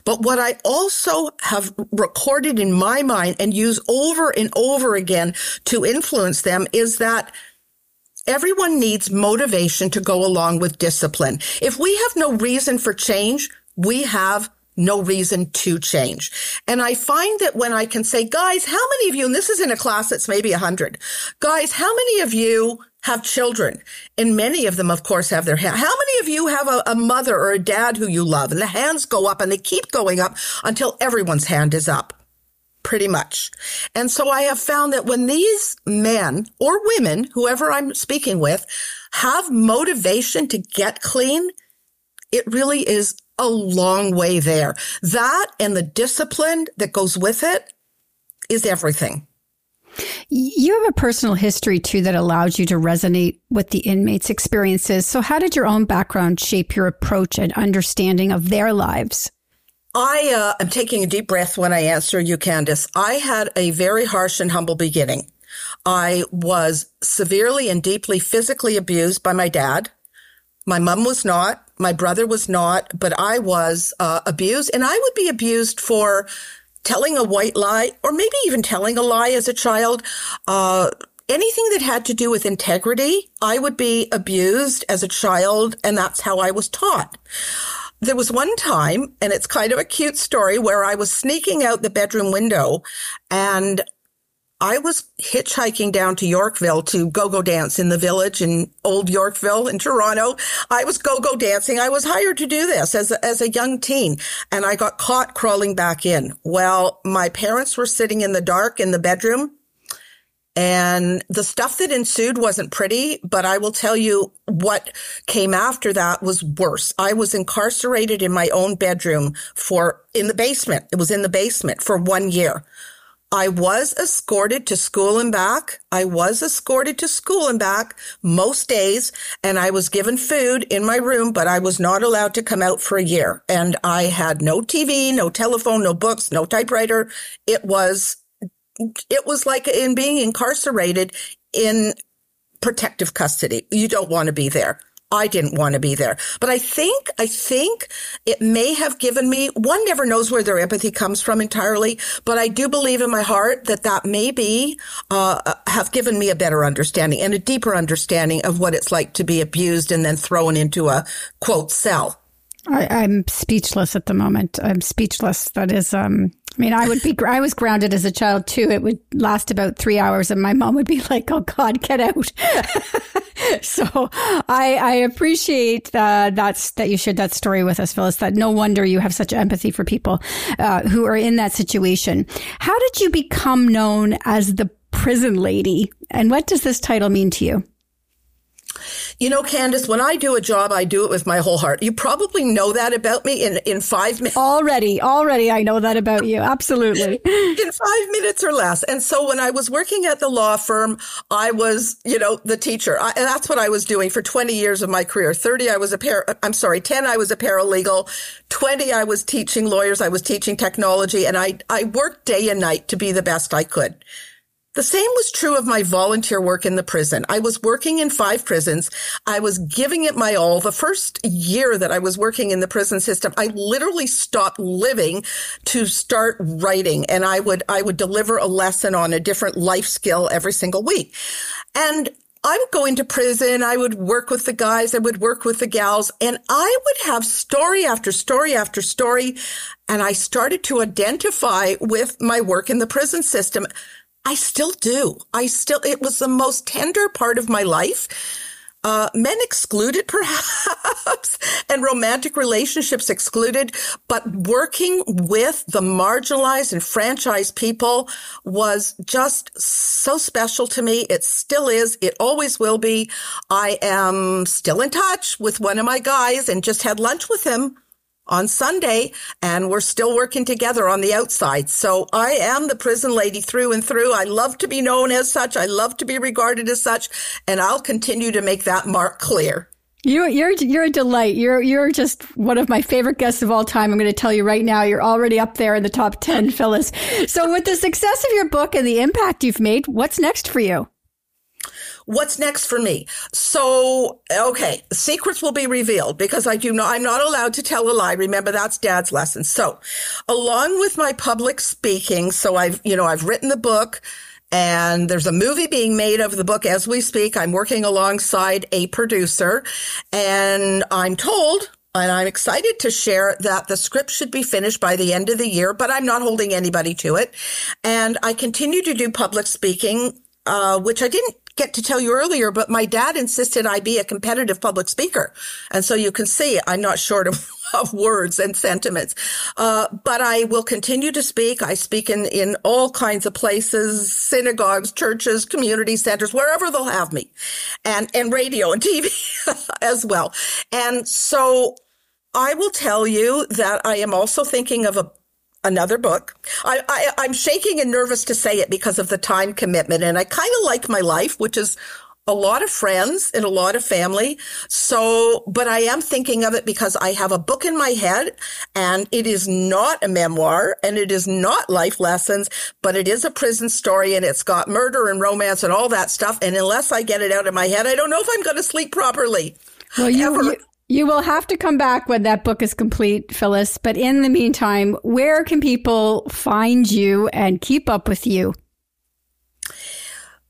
Speaker 4: But what I also have recorded in my mind and use over and over again to influence them is that everyone needs motivation to go along with discipline. If we have no reason for change, we have no reason to change. And I find that when I can say, guys, how many of you, and this is in a class that's maybe a hundred, guys, how many of you have children? And many of them, of course, have their hand. How many of you have a, a mother or a dad who you love? And the hands go up and they keep going up until everyone's hand is up pretty much. And so I have found that when these men or women, whoever I'm speaking with, have motivation to get clean, it really is a long way there. That and the discipline that goes with it is everything.
Speaker 1: You have a personal history too that allows you to resonate with the inmates' experiences. So, how did your own background shape your approach and understanding of their lives?
Speaker 4: I uh, am taking a deep breath when I answer you, Candace. I had a very harsh and humble beginning. I was severely and deeply physically abused by my dad. My mom was not. My brother was not, but I was uh, abused, and I would be abused for telling a white lie, or maybe even telling a lie as a child. Uh, anything that had to do with integrity, I would be abused as a child, and that's how I was taught. There was one time, and it's kind of a cute story, where I was sneaking out the bedroom window and I was hitchhiking down to Yorkville to go-go dance in the village in old Yorkville in Toronto. I was go-go dancing. I was hired to do this as a, as a young teen and I got caught crawling back in. Well, my parents were sitting in the dark in the bedroom and the stuff that ensued wasn't pretty, but I will tell you what came after that was worse. I was incarcerated in my own bedroom for in the basement. It was in the basement for one year. I was escorted to school and back. I was escorted to school and back most days and I was given food in my room, but I was not allowed to come out for a year. And I had no TV, no telephone, no books, no typewriter. It was, it was like in being incarcerated in protective custody. You don't want to be there. I didn't want to be there. But I think, I think it may have given me, one never knows where their empathy comes from entirely, but I do believe in my heart that that may be, uh, have given me a better understanding and a deeper understanding of what it's like to be abused and then thrown into a quote cell.
Speaker 1: I, am speechless at the moment. I'm speechless. That is, um, I mean, I would be, I was grounded as a child too. It would last about three hours and my mom would be [LAUGHS] like, Oh God, get out. [LAUGHS] so I, I appreciate uh, that's, that you shared that story with us, Phyllis, that no wonder you have such empathy for people uh, who are in that situation. How did you become known as the prison lady? And what does this title mean to you?
Speaker 4: You know, Candace, when I do a job, I do it with my whole heart. You probably know that about me in, in five minutes.
Speaker 1: Already, already, I know that about you. Absolutely. [LAUGHS]
Speaker 4: in five minutes or less. And so when I was working at the law firm, I was, you know, the teacher. I, and that's what I was doing for 20 years of my career. 30, I was a pair, I'm sorry, 10, I was a paralegal. 20, I was teaching lawyers. I was teaching technology and I, I worked day and night to be the best I could. The same was true of my volunteer work in the prison. I was working in five prisons. I was giving it my all. The first year that I was working in the prison system, I literally stopped living to start writing and I would, I would deliver a lesson on a different life skill every single week. And I would go into prison. I would work with the guys. I would work with the gals and I would have story after story after story. And I started to identify with my work in the prison system. I still do. I still, it was the most tender part of my life. Uh, men excluded [LAUGHS] perhaps and romantic relationships excluded, but working with the marginalized and franchised people was just so special to me. It still is. It always will be. I am still in touch with one of my guys and just had lunch with him on Sunday and we're still working together on the outside. So I am the prison lady through and through. I love to be known as such. I love to be regarded as such and I'll continue to make that mark clear.
Speaker 1: You, you're you're a delight. You're you're just one of my favorite guests of all time. I'm going to tell you right now. You're already up there in the top ten, [LAUGHS] Phyllis. So, with the success of your book and the impact you've made, what's next for you?
Speaker 4: What's next for me? So, okay, secrets will be revealed because I do not, I'm not allowed to tell a lie. Remember, that's dad's lesson. So, along with my public speaking, so I've, you know, I've written the book and there's a movie being made of the book as we speak. I'm working alongside a producer and I'm told and I'm excited to share that the script should be finished by the end of the year, but I'm not holding anybody to it. And I continue to do public speaking, uh, which I didn't get to tell you earlier, but my dad insisted I be a competitive public speaker. And so you can see I'm not short of, [LAUGHS] of words and sentiments. Uh, but I will continue to speak. I speak in, in all kinds of places, synagogues, churches, community centers, wherever they'll have me and, and radio and [LAUGHS] TV as well. And so I will tell you that I am also thinking of a another book. I, I, am shaking and nervous to say it because of the time commitment. And I kind of like my life, which is a lot of friends and a lot of family. So, but I am thinking of it because I have a book in my head and it is not a memoir and it is not life lessons, but it is a prison story and it's got murder and romance and all that stuff. And unless I get it out of my head, I don't know if I'm going to sleep properly.
Speaker 1: Well, you, you, you will have to come back when that book is complete, Phyllis. But in the meantime, where can people find you and keep up with you?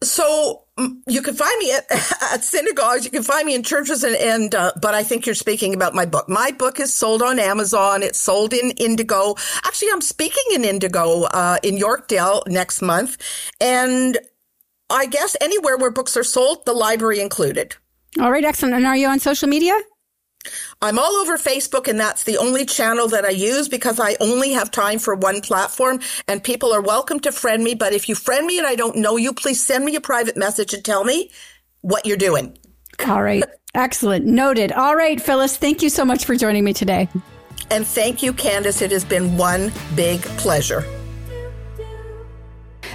Speaker 4: So mm, you can find me at, [LAUGHS] at synagogues. You can find me in churches, and, and uh, but I think you're speaking about my book. My book is sold on Amazon. It's sold in Indigo. Actually, I'm speaking in Indigo uh, in Yorkdale next month, and I guess anywhere where books are sold, the library included.
Speaker 1: All right, excellent. And are you on social media?
Speaker 4: I'm all over Facebook and that's the only channel that I use because I only have time for one platform and people are welcome to friend me. But if you friend me and I don't know you, please send me a private message and tell me what you're doing.
Speaker 1: All right. Excellent. Noted. All right, Phyllis, thank you so much for joining me today.
Speaker 4: And thank you, Candace. It has been one big pleasure.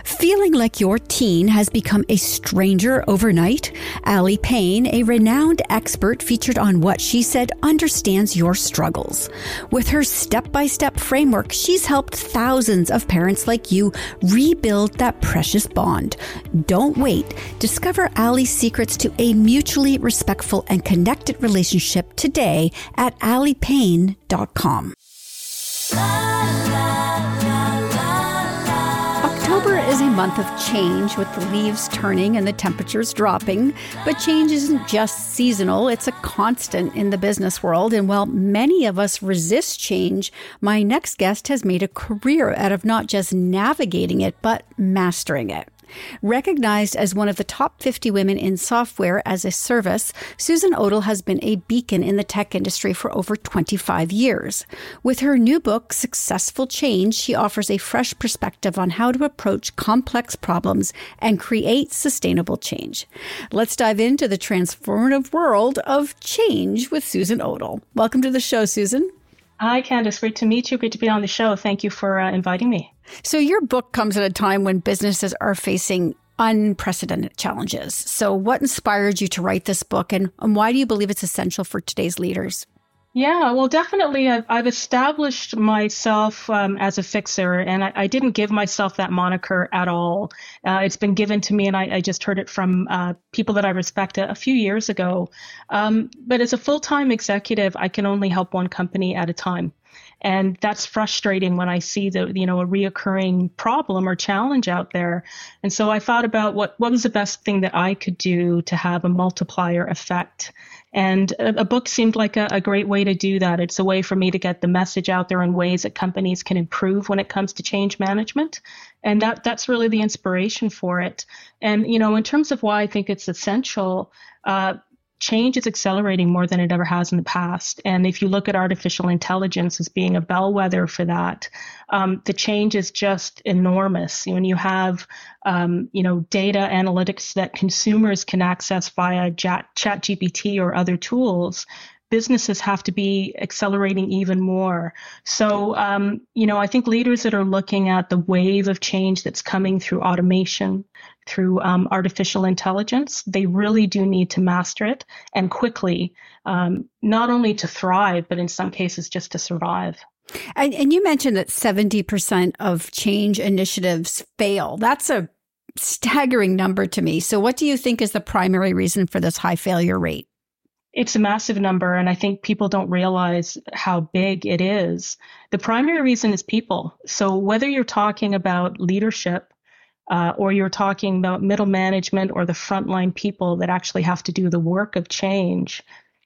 Speaker 1: Feeling like your teen has become a stranger overnight? Allie Payne, a renowned expert featured on What She Said, understands your struggles. With her step by step framework, she's helped thousands of parents like you rebuild that precious bond. Don't wait. Discover Allie's secrets to a mutually respectful and connected relationship today at alliepayne.com. is month of change with the leaves turning and the temperatures dropping. But change isn't just seasonal, it's a constant in the business world. And while many of us resist change, my next guest has made a career out of not just navigating it, but mastering it. Recognized as one of the top 50 women in software as a service, Susan Odle has been a beacon in the tech industry for over 25 years. With her new book, Successful Change, she offers a fresh perspective on how to approach complex problems and create sustainable change. Let's dive into the transformative world of change with Susan Odle. Welcome to the show, Susan.
Speaker 5: Hi, Candace. Great to meet you. Great to be on the show. Thank you for uh, inviting me.
Speaker 1: So, your book comes at a time when businesses are facing unprecedented challenges. So, what inspired you to write this book, and, and why do you believe it's essential for today's leaders?
Speaker 5: Yeah, well, definitely. I've, I've established myself um, as a fixer, and I, I, didn't give myself that moniker at all. Uh, it's been given to me, and I, I just heard it from uh, people that I respect a, a few years ago. Um, but as a full time executive, I can only help one company at a time. And that's frustrating when I see the, you know, a reoccurring problem or challenge out there. And so I thought about what, what was the best thing that I could do to have a multiplier effect. And a, a book seemed like a, a, great way to do that. It's a way for me to get the message out there in ways that companies can improve when it comes to change management. And that, that's really the inspiration for it. And, you know, in terms of why I think it's essential, uh, change is accelerating more than it ever has in the past. And if you look at artificial intelligence as being a bellwether for that, um, the change is just enormous. When you have, um, you know, data analytics that consumers can access via chat, ChatGPT or other tools, businesses have to be accelerating even more. So, um, you know, I think leaders that are looking at the wave of change that's coming through automation, through um, artificial intelligence, they really do need to master it and quickly, um, not only to thrive, but in some cases just to survive.
Speaker 1: And, and you mentioned that 70% of change initiatives fail. That's a staggering number to me. So, what do you think is the primary reason for this high failure rate?
Speaker 5: It's a massive number, and I think people don't realize how big it is. The primary reason is people. So, whether you're talking about leadership uh, or you're talking about middle management or the frontline people that actually have to do the work of change,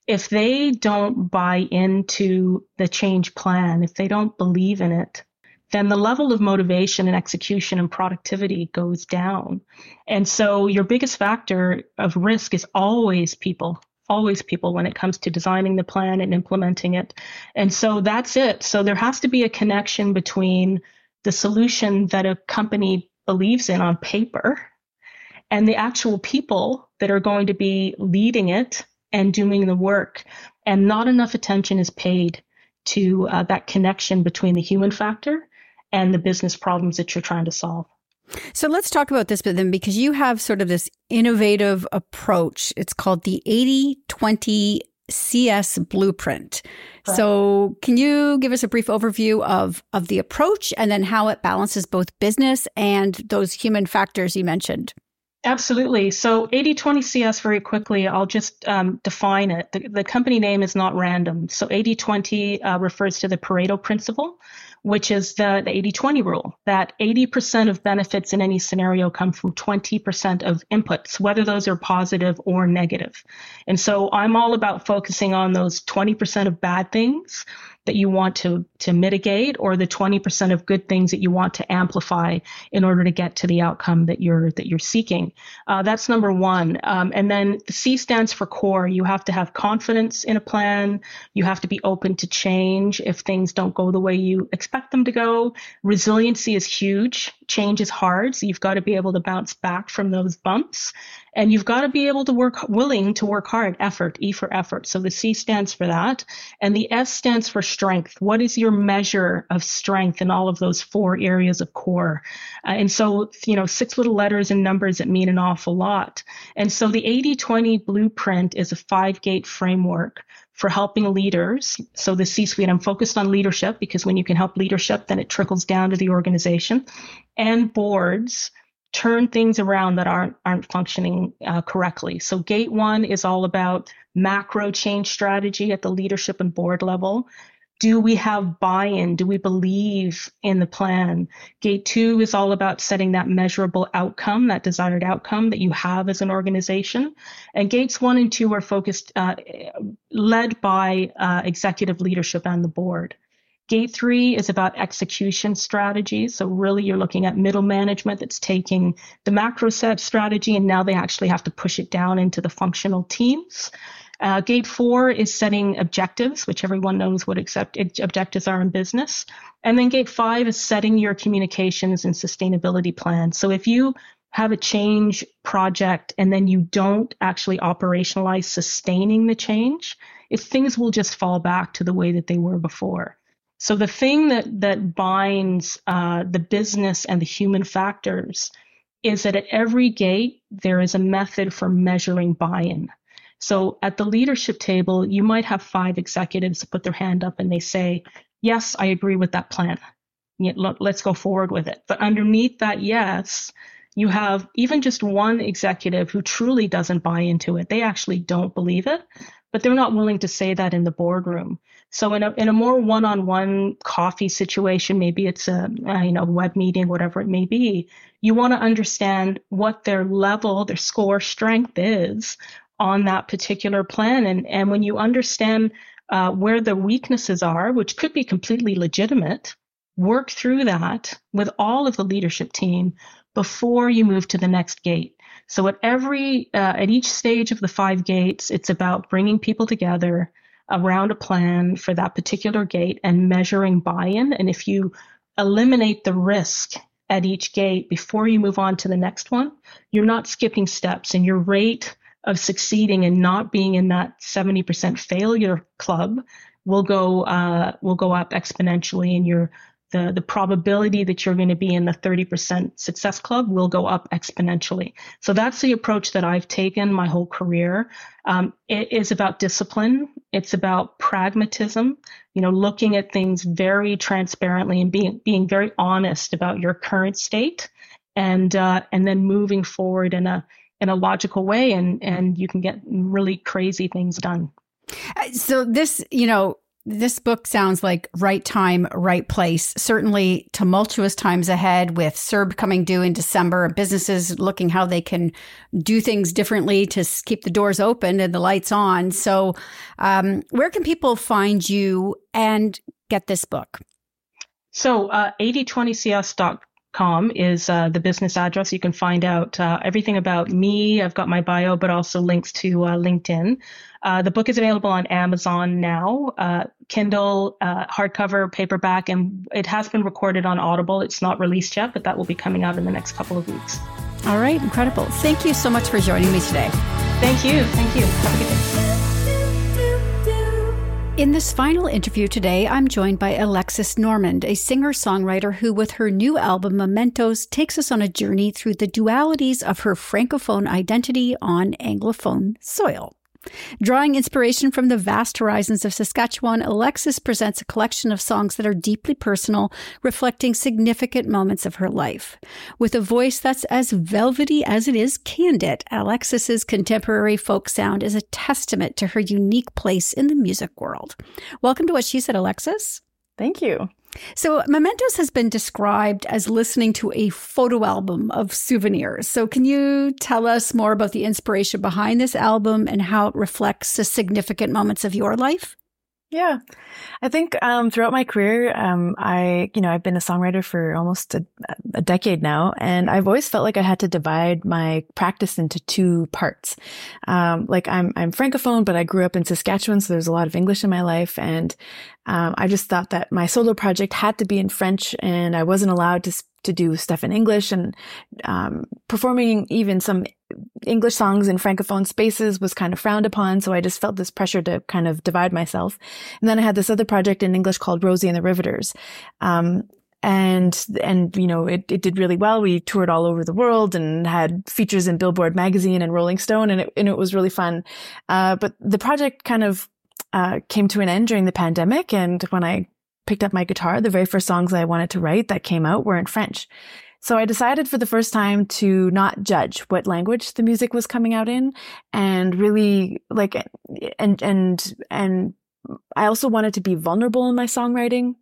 Speaker 5: if they don't buy into the change plan, if they don't believe in it, then the level of motivation and execution and productivity goes down. And so your biggest factor of risk is always people, always people when it comes to designing the plan and implementing it. And so that's it. So there has to be a connection between the solution that a company believes in on paper and the actual people that are going to be leading it and doing the work. And not enough attention is paid to uh, that connection between the human factor and the business problems that you're trying to solve.
Speaker 1: So let's talk about this, but then because you have sort of this innovative approach, it's called the 80 20 CS blueprint. Right. So can you give us a brief overview of, of the approach and then how it balances both business and those human factors you mentioned?
Speaker 5: Absolutely. So 80 20 CS, very quickly, I'll just um, define it. The, the, company name is not random. So 80 20 uh, refers to the Pareto principle, which is the, the 80-20 rule, that 80% of benefits in any scenario come from 20% of inputs, whether those are positive or negative. And so I'm all about focusing on those 20% of bad things that you want to, to mitigate or the 20% of good things that you want to amplify in order to get to the outcome that you're that you're seeking. Uh, that's number one. Um, and then the C stands for core. You have to have confidence in a plan. You have to be open to change if things don't go the way you expect them to go. Resiliency is huge. Change is hard. So you've got to be able to bounce back from those bumps. And you've got to be able to work, willing to work hard, effort, E for effort. So the C stands for that. And the S stands for strength. What is your measure of strength in all of those four areas of core? Uh, and so, you know, six little letters and numbers that mean an awful lot. And so the 80 20 blueprint is a five gate framework for helping leaders. So the C suite, I'm focused on leadership because when you can help leadership, then it trickles down to the organization and boards turn things around that aren't aren't functioning uh, correctly. So gate one is all about macro change strategy at the leadership and board level. Do we have buy-in? Do we believe in the plan? Gate two is all about setting that measurable outcome, that desired outcome that you have as an organization. And gates one and two are focused, uh, led by uh, executive leadership and the board. Gate three is about execution strategy. So really you're looking at middle management that's taking the macro set strategy and now they actually have to push it down into the functional teams. Uh, gate four is setting objectives, which everyone knows what accept, objectives are in business. And then gate five is setting your communications and sustainability plan. So if you have a change project and then you don't actually operationalize sustaining the change, if things will just fall back to the way that they were before. So the thing that that binds uh, the business and the human factors is that at every gate there is a method for measuring buy-in. So at the leadership table, you might have five executives put their hand up and they say, "Yes, I agree with that plan. Let's go forward with it." But underneath that yes, you have even just one executive who truly doesn't buy into it. They actually don't believe it, but they're not willing to say that in the boardroom. So in a in a more one-on-one coffee situation, maybe it's a, a you know web meeting, whatever it may be, you want to understand what their level, their score strength is on that particular plan, and and when you understand uh, where the weaknesses are, which could be completely legitimate, work through that with all of the leadership team before you move to the next gate. So at every uh, at each stage of the five gates, it's about bringing people together around a plan for that particular gate and measuring buy-in. And if you eliminate the risk at each gate before you move on to the next one, you're not skipping steps and your rate of succeeding and not being in that 70% failure club will go uh, will go up exponentially and your the, the probability that you're going to be in the 30% success club will go up exponentially. So that's the approach that I've taken my whole career. Um, it is about discipline. It's about pragmatism, you know, looking at things very transparently and being, being very honest about your current state and uh, and then moving forward in a in a logical way, and and you can get really crazy things done.
Speaker 1: Uh, so this, you know, this book sounds like right time, right place. Certainly tumultuous times ahead with CERB coming due in December, businesses looking how they can do things differently to keep the doors open and the lights on. So, um, where can people find you and get this book?
Speaker 5: So, uh, 8020cs.com com is uh, the business address. You can find out uh, everything about me. I've got my bio, but also links to uh, LinkedIn. Uh, the book is available on Amazon now, uh, Kindle, uh, hardcover, paperback, and it has been recorded on Audible. It's not released yet, but that will be coming out in the next couple of weeks.
Speaker 1: All right, incredible. Thank you so much for joining me today.
Speaker 5: Thank you. Thank you. Have a good day.
Speaker 1: In this final interview today, I'm joined by Alexis Normand, a singer songwriter who, with her new album Mementos, takes us on a journey through the dualities of her Francophone identity on Anglophone soil. Drawing inspiration from the vast horizons of Saskatchewan, Alexis presents a collection of songs that are deeply personal, reflecting significant moments of her life. With a voice that's as velvety as it is candid, Alexis's contemporary folk sound is a testament to her unique place in the music world. Welcome to What She Said, Alexis.
Speaker 6: Thank you.
Speaker 1: So, Mementos has been described as listening to a photo album of souvenirs. So, can you tell us more about the inspiration behind this album and how it reflects the significant moments of your life?
Speaker 6: Yeah, I think um, throughout my career, um, I, you know, I've been a songwriter for almost a, a, decade now, and I've always felt like I had to divide my practice into two parts. Um, like I'm, I'm francophone, but I grew up in Saskatchewan, so there's a lot of English in my life, and um, I just thought that my solo project had to be in French, and I wasn't allowed to to do stuff in English and um, performing even some English songs in francophone spaces was kind of frowned upon. So I just felt this pressure to kind of divide myself. And then I had this other project in English called Rosie and the Riveters. Um, and and you know it, it did really well we toured all over the world and had features in billboard magazine and rolling stone and it, and it was really fun uh, but the project kind of uh, came to an end during the pandemic and when i picked up my guitar, the very first songs I wanted to write that came out were in French. So I decided for the first time to not judge what language the music was coming out in and really like, and, and, and I also wanted to be vulnerable in my songwriting.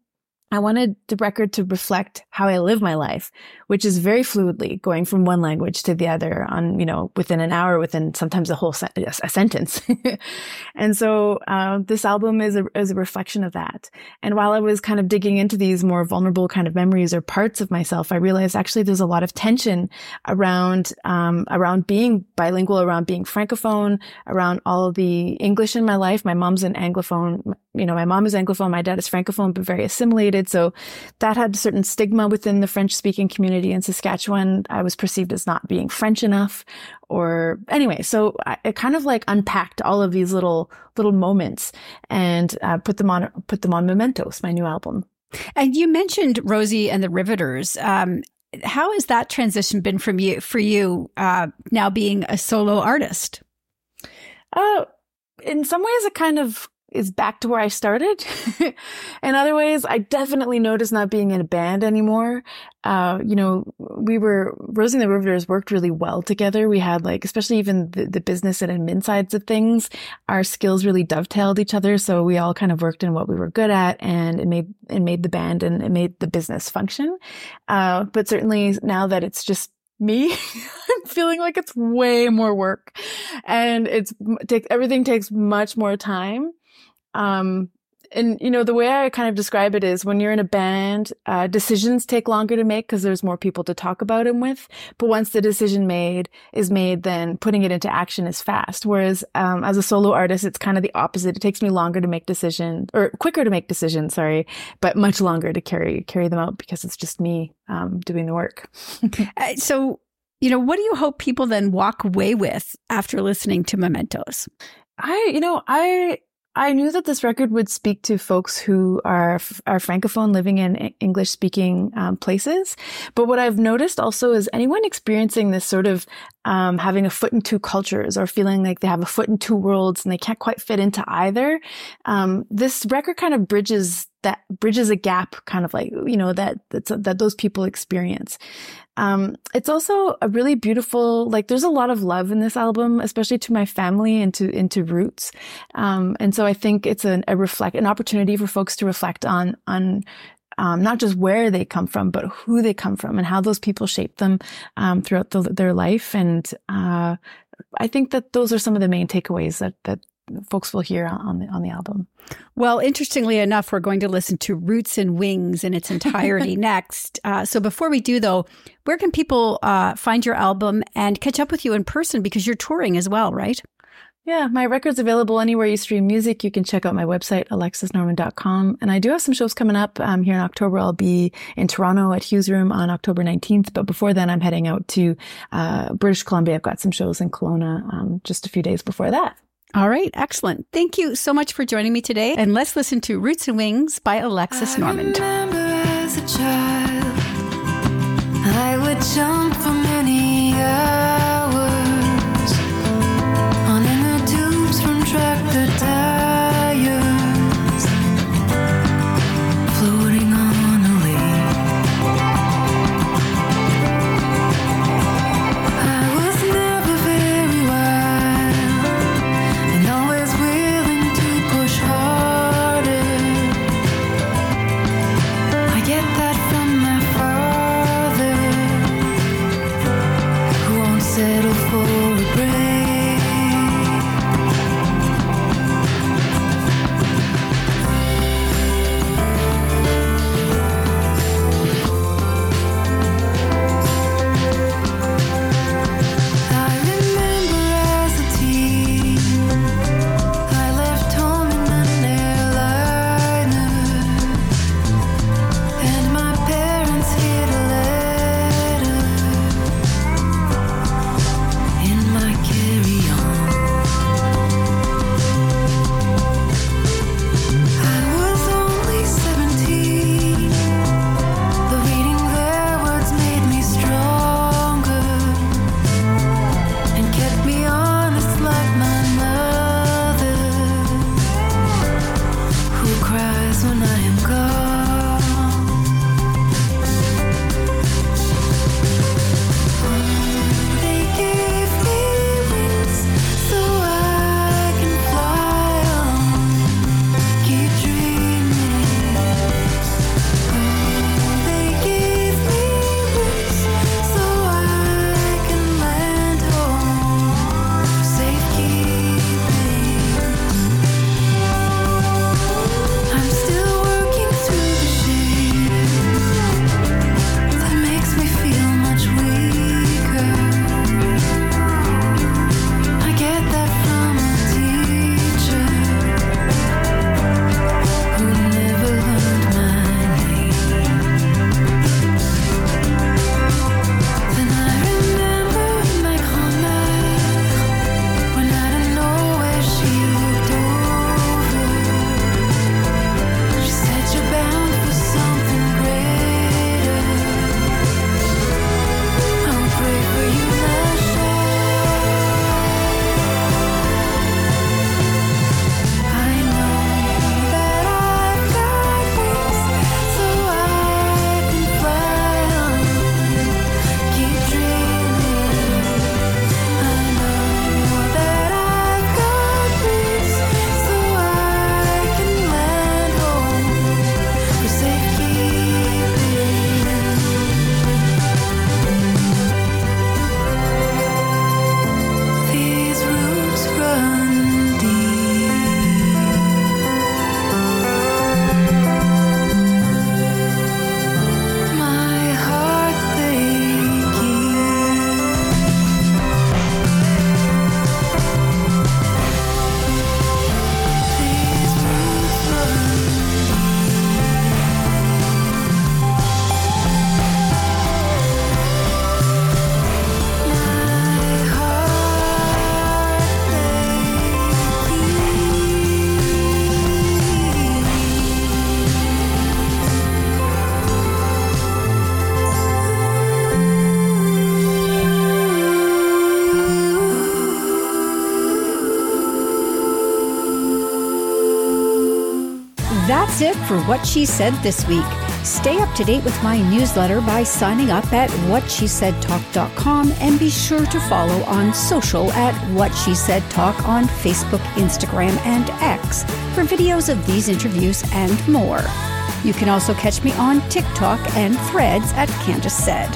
Speaker 6: I wanted the record to reflect how I live my life, which is very fluidly going from one language to the other on, you know, within an hour, within sometimes a whole a sentence. [LAUGHS] and so, uh, this album is a, is a reflection of that. And while I was kind of digging into these more vulnerable kind of memories or parts of myself, I realized actually there's a lot of tension around, um, around being bilingual, around being francophone, around all the English in my life. My mom's an Anglophone, you know, my mom is Anglophone, my dad is Francophone, but very assimilated. So that had a certain stigma within the French speaking community in Saskatchewan. I was perceived as not being French enough or anyway. So I, it kind of like unpacked all of these little, little moments and uh, put them on, put them on Mementos, my new album.
Speaker 1: And you mentioned Rosie and the Riveters. Um, how has that transition been from you for you uh, now being a solo artist?
Speaker 6: Uh, in some ways, it kind of is back to where I started. [LAUGHS] in other ways, I definitely noticed not being in a band anymore. Uh, you know, we were, Rosie and the Riveters worked really well together. We had like, especially even the, the business and admin sides of things, our skills really dovetailed each other. So we all kind of worked in what we were good at and it made, it made the band and it made the business function. Uh, but certainly now that it's just me, [LAUGHS] I'm feeling like it's way more work and it's, take, everything takes much more time. Um, and you know the way I kind of describe it is when you're in a band, uh, decisions take longer to make because there's more people to talk about them with. But once the decision made is made, then putting it into action is fast. Whereas um, as a solo artist, it's kind of the opposite. It takes me longer to make decisions, or quicker to make decisions. Sorry, but much longer to carry carry them out because it's just me um, doing the work. [LAUGHS]
Speaker 1: Uh, so, you know, what do you hope people then walk away with after listening to Mementos?
Speaker 6: I, you know, I I knew that this record would speak to folks who are are francophone living in English speaking um, places. But what I've noticed also is anyone experiencing this sort of um, having a foot in two cultures or feeling like they have a foot in two worlds and they can't quite fit into either. Um, this record kind of bridges that bridges a gap kind of like, you know, that, that those people experience. Um, it's also a really beautiful, like there's a lot of love in this album, especially to my family and to, into roots. Um, and so I think it's an, a reflect, an opportunity for folks to reflect on, on, um, not just where they come from, but who they come from and how those people shape them, um, throughout the, their life. And, uh, I think that those are some of the main takeaways that, that folks will hear on the on the album.
Speaker 1: Well, interestingly enough, we're going to listen to "Roots and Wings" in its entirety [LAUGHS] next. Uh, so before we do, though, where can people uh, find your album and catch up with you in person because you're touring as well, right?
Speaker 6: Yeah, my record's available anywhere you stream music. You can check out my website, alexisnormand.com. And I do have some shows coming up um, here in October. I'll be in Toronto at Hugh's Room on October 19th. But before then, I'm heading out to uh, British Columbia. I've got some shows in Kelowna um, just a few days before that.
Speaker 1: All right, excellent. Thank you so much for joining me today. And let's listen to Roots and Wings by Alexis Normand. I would jump many hours That's it for What She Said this week. Stay up to date with my newsletter by signing up at whatshesaidtalk.com and be sure to follow on social at What She Said Talk on Facebook, Instagram, and X for videos of these interviews and more. You can also catch me on TikTok and threads at Candace Said.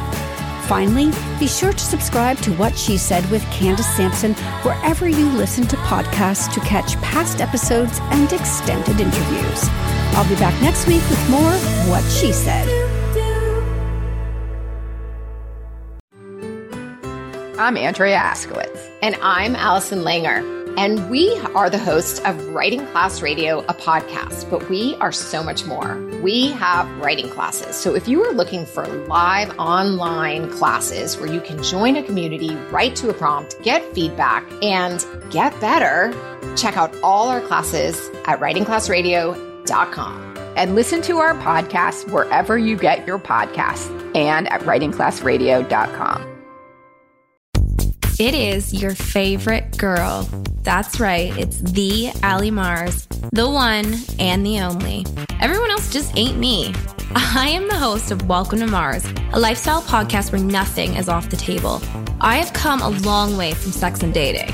Speaker 1: Finally, be sure to subscribe to What She Said with Candace Sampson wherever you listen to podcasts to catch past episodes and extended interviews. I'll be back next week with more What She Said.
Speaker 7: I'm Andrea Askowitz.
Speaker 8: And I'm Allison Langer. And we are the hosts of Writing Class Radio, a podcast, but we are so much more. We have writing classes. So if you are looking for live online classes where you can join a community, write to a prompt, get feedback, and get better, check out all our classes at
Speaker 7: And listen to our podcast wherever you get your podcasts and at writingclassradio.com.
Speaker 9: It is your favorite girl. That's right, it's the Allie Mars, the one and the only. Everyone else just ain't me. I am the host of Welcome to Mars, a lifestyle podcast where nothing is off the table. I have come a long way from sex and dating